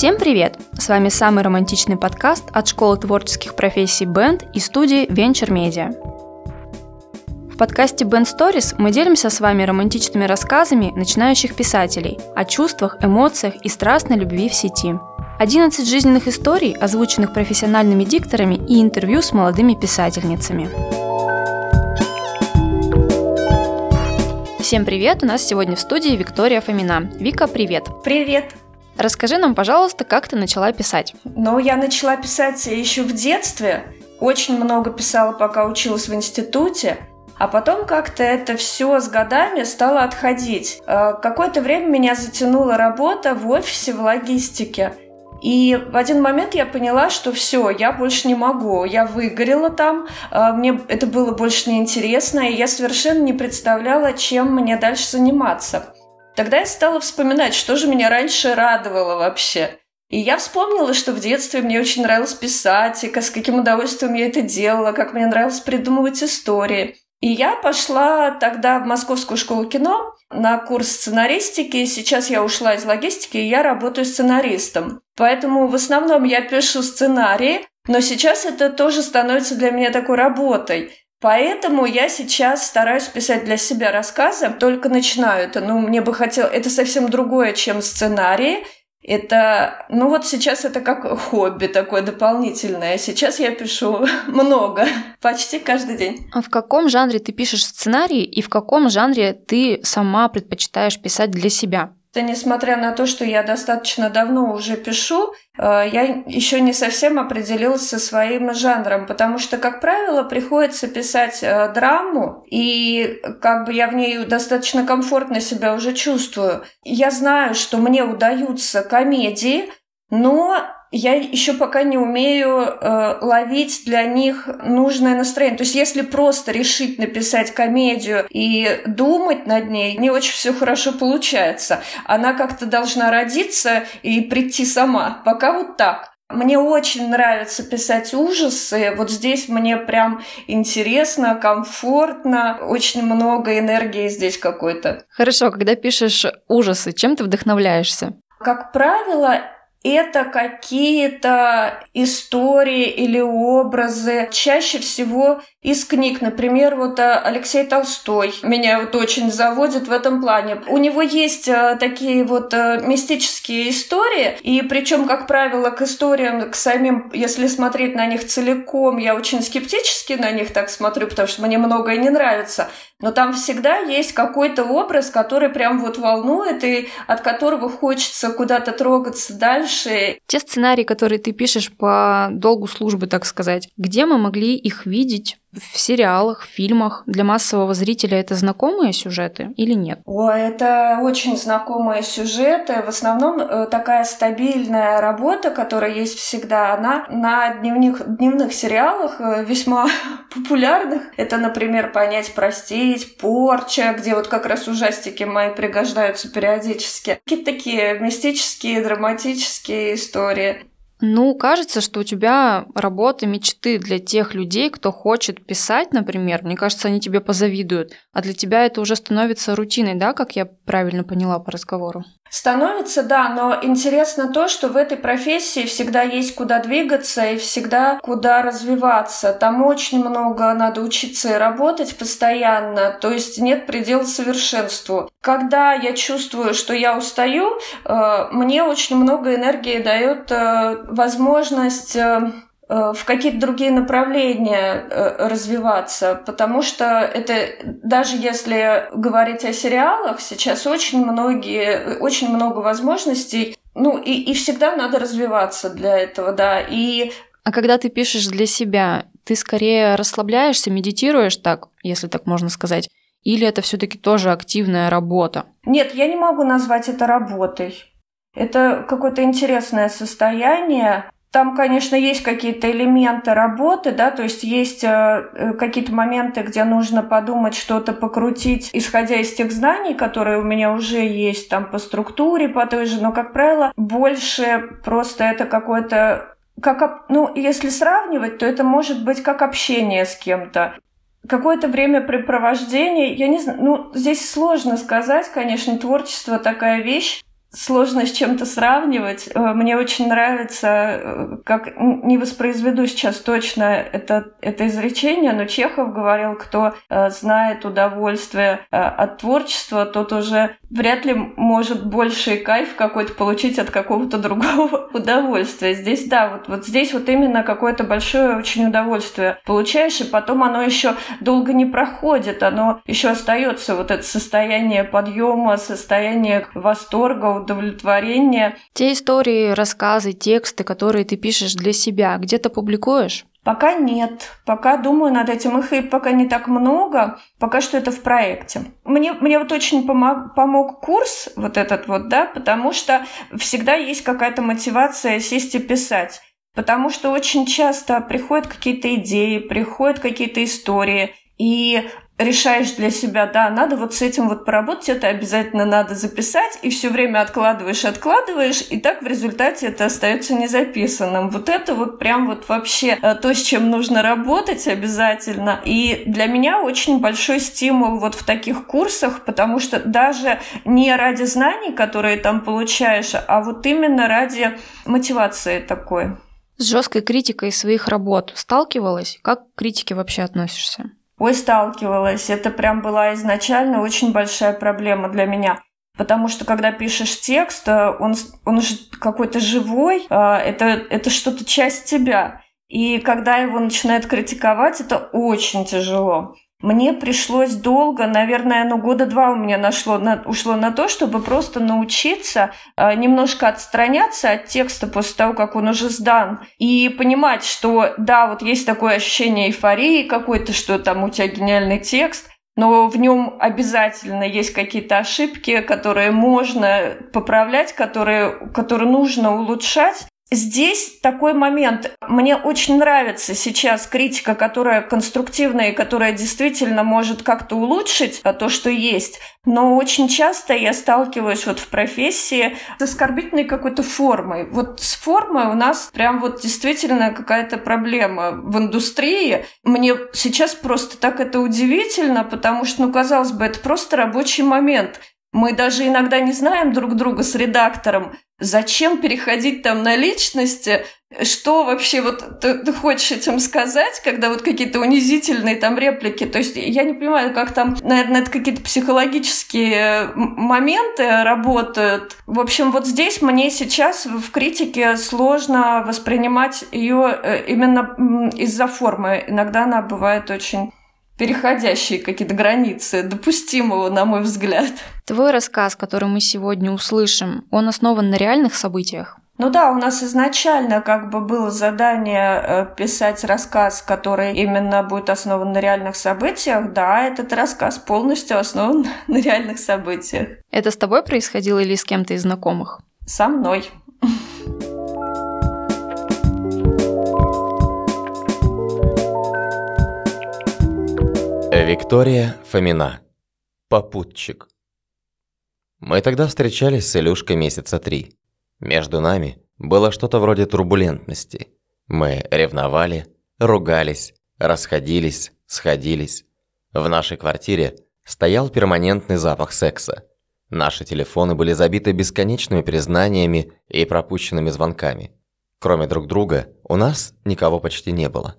Всем привет! С вами самый романтичный подкаст от школы творческих профессий Band и студии Venture Media. В подкасте Band Stories мы делимся с вами романтичными рассказами начинающих писателей о чувствах, эмоциях и страстной любви в сети. 11 жизненных историй, озвученных профессиональными дикторами и интервью с молодыми писательницами. Всем привет! У нас сегодня в студии Виктория Фомина. Вика, привет! Привет! Расскажи нам, пожалуйста, как ты начала писать? Ну, я начала писать еще в детстве. Очень много писала, пока училась в институте. А потом как-то это все с годами стало отходить. Э, какое-то время меня затянула работа в офисе в логистике. И в один момент я поняла, что все, я больше не могу. Я выгорела там, э, мне это было больше неинтересно, и я совершенно не представляла, чем мне дальше заниматься. Тогда я стала вспоминать, что же меня раньше радовало вообще. И я вспомнила, что в детстве мне очень нравилось писать, и с каким удовольствием я это делала, как мне нравилось придумывать истории. И я пошла тогда в Московскую школу кино на курс сценаристики. Сейчас я ушла из логистики, и я работаю сценаристом. Поэтому в основном я пишу сценарии, но сейчас это тоже становится для меня такой работой. Поэтому я сейчас стараюсь писать для себя рассказы, только начинаю это. Ну, мне бы хотелось... Это совсем другое, чем сценарии. Это, ну вот сейчас это как хобби такое дополнительное. Сейчас я пишу много, почти каждый день. А в каком жанре ты пишешь сценарии и в каком жанре ты сама предпочитаешь писать для себя? Да, несмотря на то, что я достаточно давно уже пишу, э, я еще не совсем определилась со своим жанром, потому что, как правило, приходится писать э, драму, и как бы я в ней достаточно комфортно себя уже чувствую. Я знаю, что мне удаются комедии, но я еще пока не умею э, ловить для них нужное настроение. То есть, если просто решить написать комедию и думать над ней, не очень все хорошо получается. Она как-то должна родиться и прийти сама. Пока вот так. Мне очень нравится писать ужасы. Вот здесь мне прям интересно, комфортно, очень много энергии здесь какой-то. Хорошо, когда пишешь ужасы, чем ты вдохновляешься? Как правило, это какие-то истории или образы, чаще всего из книг. Например, вот э, Алексей Толстой меня вот очень заводит в этом плане. У него есть э, такие вот э, мистические истории, и причем, как правило, к историям, к самим, если смотреть на них целиком, я очень скептически на них так смотрю, потому что мне многое не нравится. Но там всегда есть какой-то образ, который прям вот волнует и от которого хочется куда-то трогаться дальше. Те сценарии, которые ты пишешь по долгу службы, так сказать, где мы могли их видеть в сериалах, фильмах для массового зрителя это знакомые сюжеты или нет? О, это очень знакомые сюжеты. В основном э, такая стабильная работа, которая есть всегда, она на дневных, дневных сериалах э, весьма популярных. Это, например, «Понять, простить», «Порча», где вот как раз ужастики мои пригождаются периодически. Какие-то такие мистические, драматические истории. Ну, кажется, что у тебя работа мечты для тех людей, кто хочет писать, например. Мне кажется, они тебе позавидуют. А для тебя это уже становится рутиной, да, как я правильно поняла по разговору? Становится, да, но интересно то, что в этой профессии всегда есть куда двигаться и всегда куда развиваться. Там очень много надо учиться и работать постоянно, то есть нет предела совершенству. Когда я чувствую, что я устаю, э, мне очень много энергии дает э, возможность э, в какие-то другие направления э, развиваться, потому что это даже если говорить о сериалах, сейчас очень многие, очень много возможностей, ну и, и всегда надо развиваться для этого, да, и а когда ты пишешь для себя, ты скорее расслабляешься, медитируешь так, если так можно сказать, или это все-таки тоже активная работа? Нет, я не могу назвать это работой. Это какое-то интересное состояние, там, конечно, есть какие-то элементы работы, да, то есть есть э, э, какие-то моменты, где нужно подумать, что-то покрутить, исходя из тех знаний, которые у меня уже есть, там, по структуре, по той же, но, как правило, больше просто это какое-то как, ну, если сравнивать, то это может быть как общение с кем-то. Какое-то времяпрепровождение, я не знаю, ну, здесь сложно сказать, конечно, творчество такая вещь, сложно с чем-то сравнивать. Э, мне очень нравится, э, как не воспроизведу сейчас точно это, это изречение, но Чехов говорил, кто э, знает удовольствие от творчества, тот уже вряд ли может больший кайф какой-то получить от какого-то другого удовольствия. Здесь, да, вот, вот здесь вот именно какое-то большое очень удовольствие получаешь, и потом оно еще долго не проходит, оно еще остается вот это состояние подъема, состояние восторга, удовлетворения. Те истории, рассказы, тексты, которые ты пишешь для себя, где то публикуешь? Пока нет. Пока думаю над этим. Их и пока не так много. Пока что это в проекте. Мне, мне вот очень помог, помог курс вот этот вот, да, потому что всегда есть какая-то мотивация сесть и писать. Потому что очень часто приходят какие-то идеи, приходят какие-то истории, и решаешь для себя, да, надо вот с этим вот поработать, это обязательно надо записать, и все время откладываешь, откладываешь, и так в результате это остается незаписанным. Вот это вот прям вот вообще э, то, с чем нужно работать обязательно. И для меня очень большой стимул вот в таких курсах, потому что даже не ради знаний, которые там получаешь, а вот именно ради мотивации такой. С жесткой критикой своих работ сталкивалась? Как к критике вообще относишься? Ой, сталкивалась. Это прям была изначально очень большая проблема для меня. Потому что когда пишешь текст, э, он, он же какой-то живой, э, это, это что-то часть тебя. И когда его начинают критиковать, это очень тяжело. Мне пришлось долго, наверное, ну года два у меня нашло, на, ушло на то, чтобы просто научиться э, немножко отстраняться от текста после того, как он уже сдан, и понимать, что да, вот есть такое ощущение эйфории какой-то, что там у тебя гениальный текст, но в нем обязательно есть какие-то ошибки, которые можно поправлять, которые, которые нужно улучшать. Здесь такой момент. Мне очень нравится сейчас критика, которая конструктивная и которая действительно может как-то улучшить то, что есть. Но очень часто я сталкиваюсь вот в профессии с оскорбительной какой-то формой. Вот с формой у нас прям вот действительно какая-то проблема в индустрии. Мне сейчас просто так это удивительно, потому что, ну, казалось бы, это просто рабочий момент. Мы даже иногда не знаем друг друга с редактором. Зачем переходить там на личности? Что вообще вот ты, ты хочешь этим сказать, когда вот какие-то унизительные там реплики? То есть я не понимаю, как там, наверное, это какие-то психологические моменты работают. В общем, вот здесь мне сейчас в критике сложно воспринимать ее э, именно из-за формы. Иногда она бывает очень переходящие какие-то границы допустимого, на мой взгляд. Твой рассказ, который мы сегодня услышим, он основан на реальных событиях? Ну да, у нас изначально как бы было задание э, писать рассказ, который именно будет основан на реальных событиях. Да, этот рассказ полностью основан на реальных событиях. Это с тобой происходило или с кем-то из знакомых? Со мной. Виктория Фомина. Попутчик. Мы тогда встречались с Илюшкой месяца три. Между нами было что-то вроде турбулентности. Мы ревновали, ругались, расходились, сходились. В нашей квартире стоял перманентный запах секса. Наши телефоны были забиты бесконечными признаниями и пропущенными звонками. Кроме друг друга, у нас никого почти не было.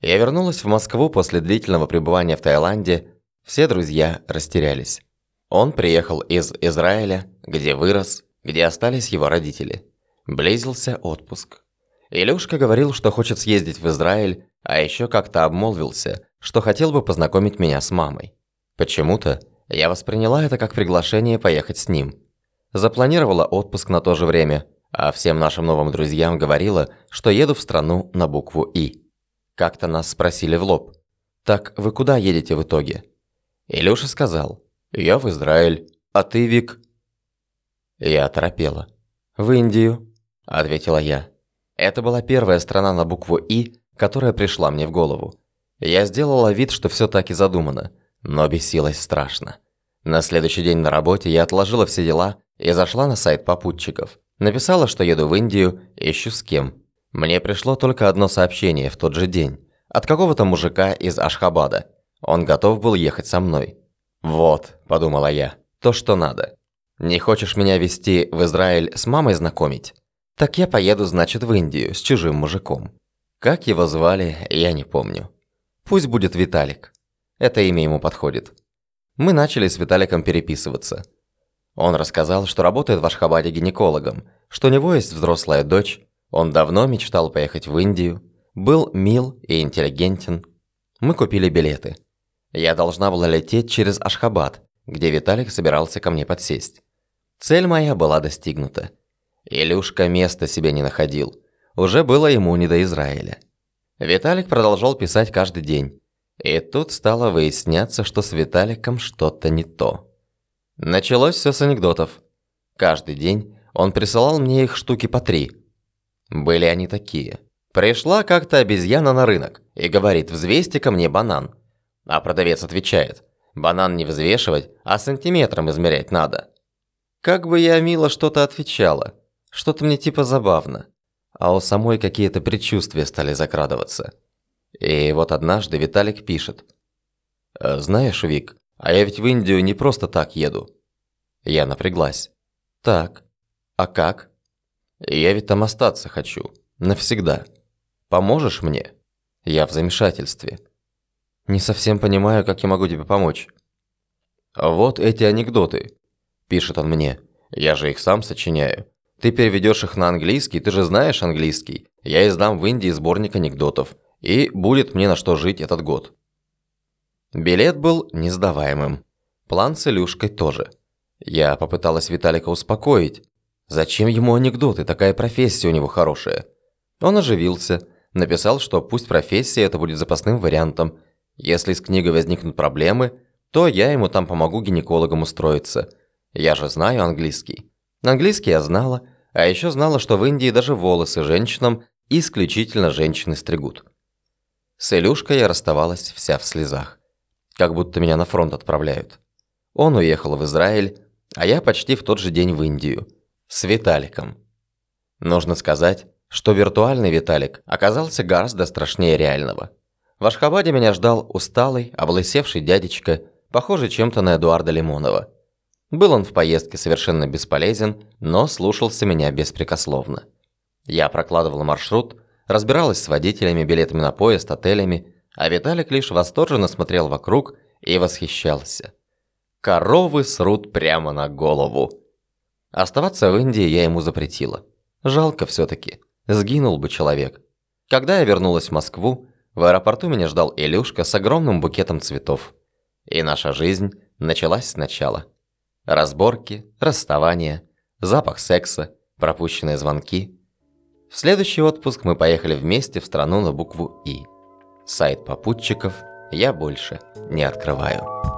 Я вернулась в Москву после длительного пребывания в Таиланде. Все друзья растерялись. Он приехал из Израиля, где вырос, где остались его родители. Близился отпуск. Илюшка говорил, что хочет съездить в Израиль, а еще как-то обмолвился, что хотел бы познакомить меня с мамой. Почему-то я восприняла это как приглашение поехать с ним. Запланировала отпуск на то же время, а всем нашим новым друзьям говорила, что еду в страну на букву «И». Как-то нас спросили в лоб. «Так вы куда едете в итоге?» Илюша сказал. «Я в Израиль. А ты, Вик?» Я оторопела. «В Индию», – ответила я. Это была первая страна на букву «И», которая пришла мне в голову. Я сделала вид, что все так и задумано, но бесилась страшно. На следующий день на работе я отложила все дела и зашла на сайт попутчиков. Написала, что еду в Индию, ищу с кем. Мне пришло только одно сообщение в тот же день. От какого-то мужика из Ашхабада. Он готов был ехать со мной. «Вот», – подумала я, – «то, что надо». Не хочешь меня вести в Израиль с мамой знакомить? Так я поеду, значит, в Индию с чужим мужиком. Как его звали, я не помню. Пусть будет Виталик. Это имя ему подходит. Мы начали с Виталиком переписываться. Он рассказал, что работает в Ашхабаде гинекологом, что у него есть взрослая дочь, он давно мечтал поехать в Индию, был мил и интеллигентен. Мы купили билеты. Я должна была лететь через Ашхабад, где Виталик собирался ко мне подсесть. Цель моя была достигнута. Илюшка места себе не находил. Уже было ему не до Израиля. Виталик продолжал писать каждый день. И тут стало выясняться, что с Виталиком что-то не то. Началось все с анекдотов. Каждый день он присылал мне их штуки по три. Были они такие. Пришла как-то обезьяна на рынок и говорит, взвесьте ко мне банан. А продавец отвечает, банан не взвешивать, а сантиметром измерять надо. Как бы я мило что-то отвечала. Что-то мне типа забавно. А у самой какие-то предчувствия стали закрадываться. И вот однажды Виталик пишет. «Э, «Знаешь, Вик, а я ведь в Индию не просто так еду». Я напряглась. «Так, а как?» «Я ведь там остаться хочу. Навсегда. Поможешь мне?» Я в замешательстве. «Не совсем понимаю, как я могу тебе помочь». «Вот эти анекдоты. Пишет он мне. Я же их сам сочиняю. Ты переведешь их на английский, ты же знаешь английский. Я издам в Индии сборник анекдотов. И будет мне на что жить этот год. Билет был несдаваемым. План с Илюшкой тоже. Я попыталась Виталика успокоить. Зачем ему анекдоты, такая профессия у него хорошая. Он оживился, написал, что пусть профессия это будет запасным вариантом. Если с книгой возникнут проблемы, то я ему там помогу гинекологом устроиться. Я же знаю английский. Английский я знала, а еще знала, что в Индии даже волосы женщинам исключительно женщины стригут. С Илюшкой я расставалась вся в слезах. Как будто меня на фронт отправляют. Он уехал в Израиль, а я почти в тот же день в Индию. С Виталиком. Нужно сказать, что виртуальный Виталик оказался гораздо страшнее реального. В Ашхабаде меня ждал усталый, облысевший дядечка, похожий чем-то на Эдуарда Лимонова. Был он в поездке совершенно бесполезен, но слушался меня беспрекословно. Я прокладывал маршрут, разбиралась с водителями, билетами на поезд, отелями, а Виталик лишь восторженно смотрел вокруг и восхищался. Коровы срут прямо на голову. Оставаться в Индии я ему запретила. Жалко все-таки. Сгинул бы человек. Когда я вернулась в Москву, в аэропорту меня ждал Илюшка с огромным букетом цветов. И наша жизнь началась сначала. Разборки, расставания, запах секса, пропущенные звонки. В следующий отпуск мы поехали вместе в страну на букву «И». Сайт попутчиков я больше не открываю.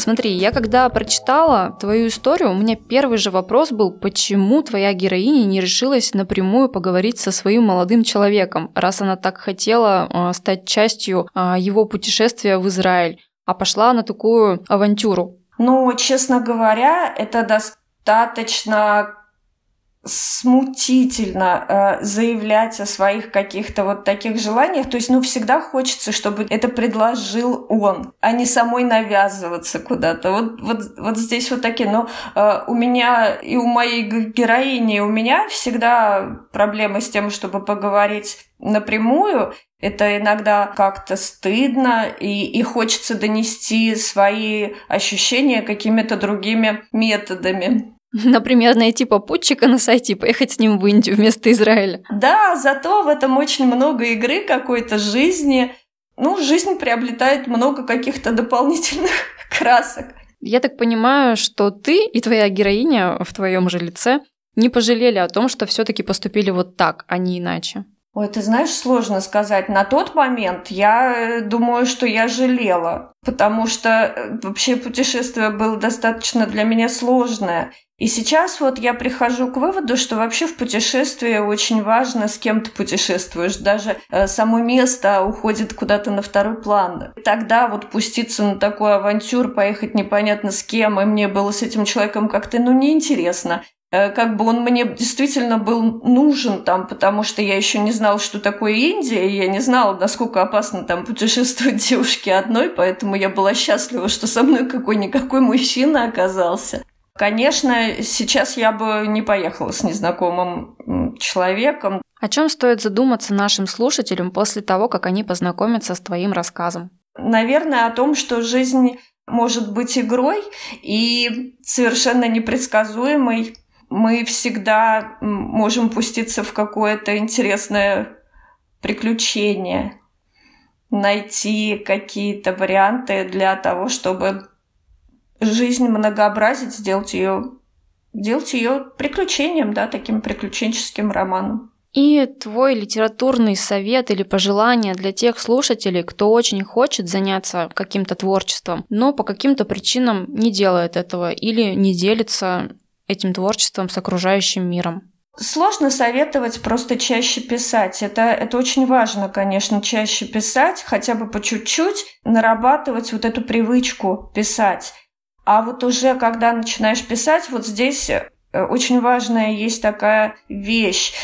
Смотри, я когда прочитала твою историю, у меня первый же вопрос был, почему твоя героиня не решилась напрямую поговорить со своим молодым человеком, раз она так хотела э, стать частью э, его путешествия в Израиль, а пошла на такую авантюру? Ну, честно говоря, это достаточно смутительно э, заявлять о своих каких-то вот таких желаниях. То есть, ну, всегда хочется, чтобы это предложил он, а не самой навязываться куда-то. Вот, вот, вот здесь вот такие. Но э, у меня и у моей героини, и у меня всегда проблемы с тем, чтобы поговорить напрямую. Это иногда как-то стыдно, и, и хочется донести свои ощущения какими-то другими методами. Например, найти попутчика на сайте и поехать с ним в Индию вместо Израиля. Да, зато в этом очень много игры какой-то жизни. Ну, жизнь приобретает много каких-то дополнительных красок. Я так понимаю, что ты и твоя героиня в твоем же лице не пожалели о том, что все-таки поступили вот так, а не иначе. Ой, ты знаешь, сложно сказать. На тот момент я э, думаю, что я жалела, потому что э, вообще путешествие было достаточно для меня сложное. И сейчас вот я прихожу к выводу, что вообще в путешествии очень важно, с кем ты путешествуешь. Даже э, само место уходит куда-то на второй план. Тогда вот пуститься на такую авантюр, поехать непонятно с кем, и мне было с этим человеком как-то, ну, неинтересно как бы он мне действительно был нужен там, потому что я еще не знала, что такое Индия, и я не знала, насколько опасно там путешествовать девушке одной, поэтому я была счастлива, что со мной какой-никакой мужчина оказался. Конечно, сейчас я бы не поехала с незнакомым человеком. О чем стоит задуматься нашим слушателям после того, как они познакомятся с твоим рассказом? Наверное, о том, что жизнь может быть игрой и совершенно непредсказуемой. Мы всегда можем пуститься в какое-то интересное приключение, найти какие-то варианты для того, чтобы жизнь многообразить, сделать ее, сделать ее приключением, да, таким приключенческим романом. И твой литературный совет или пожелание для тех слушателей, кто очень хочет заняться каким-то творчеством, но по каким-то причинам не делает этого или не делится этим творчеством с окружающим миром. Сложно советовать просто чаще писать. Это, это очень важно, конечно, чаще писать, хотя бы по чуть-чуть нарабатывать вот эту привычку писать. А вот уже когда начинаешь писать, вот здесь э, очень важная есть такая вещь.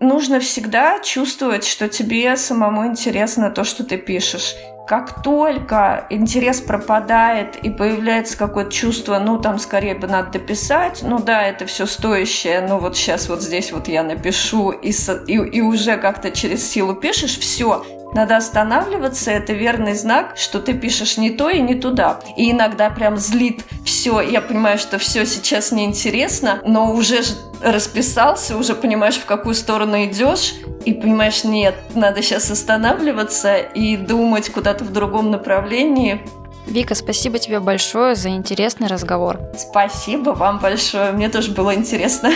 Нужно всегда чувствовать, что тебе самому интересно то, что ты пишешь. Как только интерес пропадает и появляется какое-то чувство, ну там скорее бы надо дописать, ну да, это все стоящее, ну вот сейчас вот здесь вот я напишу и, и, и уже как-то через силу пишешь, все, надо останавливаться, это верный знак, что ты пишешь не то и не туда. И иногда прям злит все. Я понимаю, что все сейчас неинтересно, но уже же расписался, уже понимаешь, в какую сторону идешь, и понимаешь, нет, надо сейчас останавливаться и думать куда-то в другом направлении. Вика, спасибо тебе большое за интересный разговор. Спасибо вам большое, мне тоже было интересно.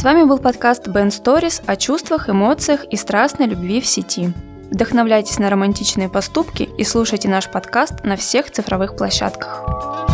С вами был подкаст Ben Stories о чувствах, эмоциях и страстной любви в сети. Вдохновляйтесь на романтичные поступки и слушайте наш подкаст на всех цифровых площадках.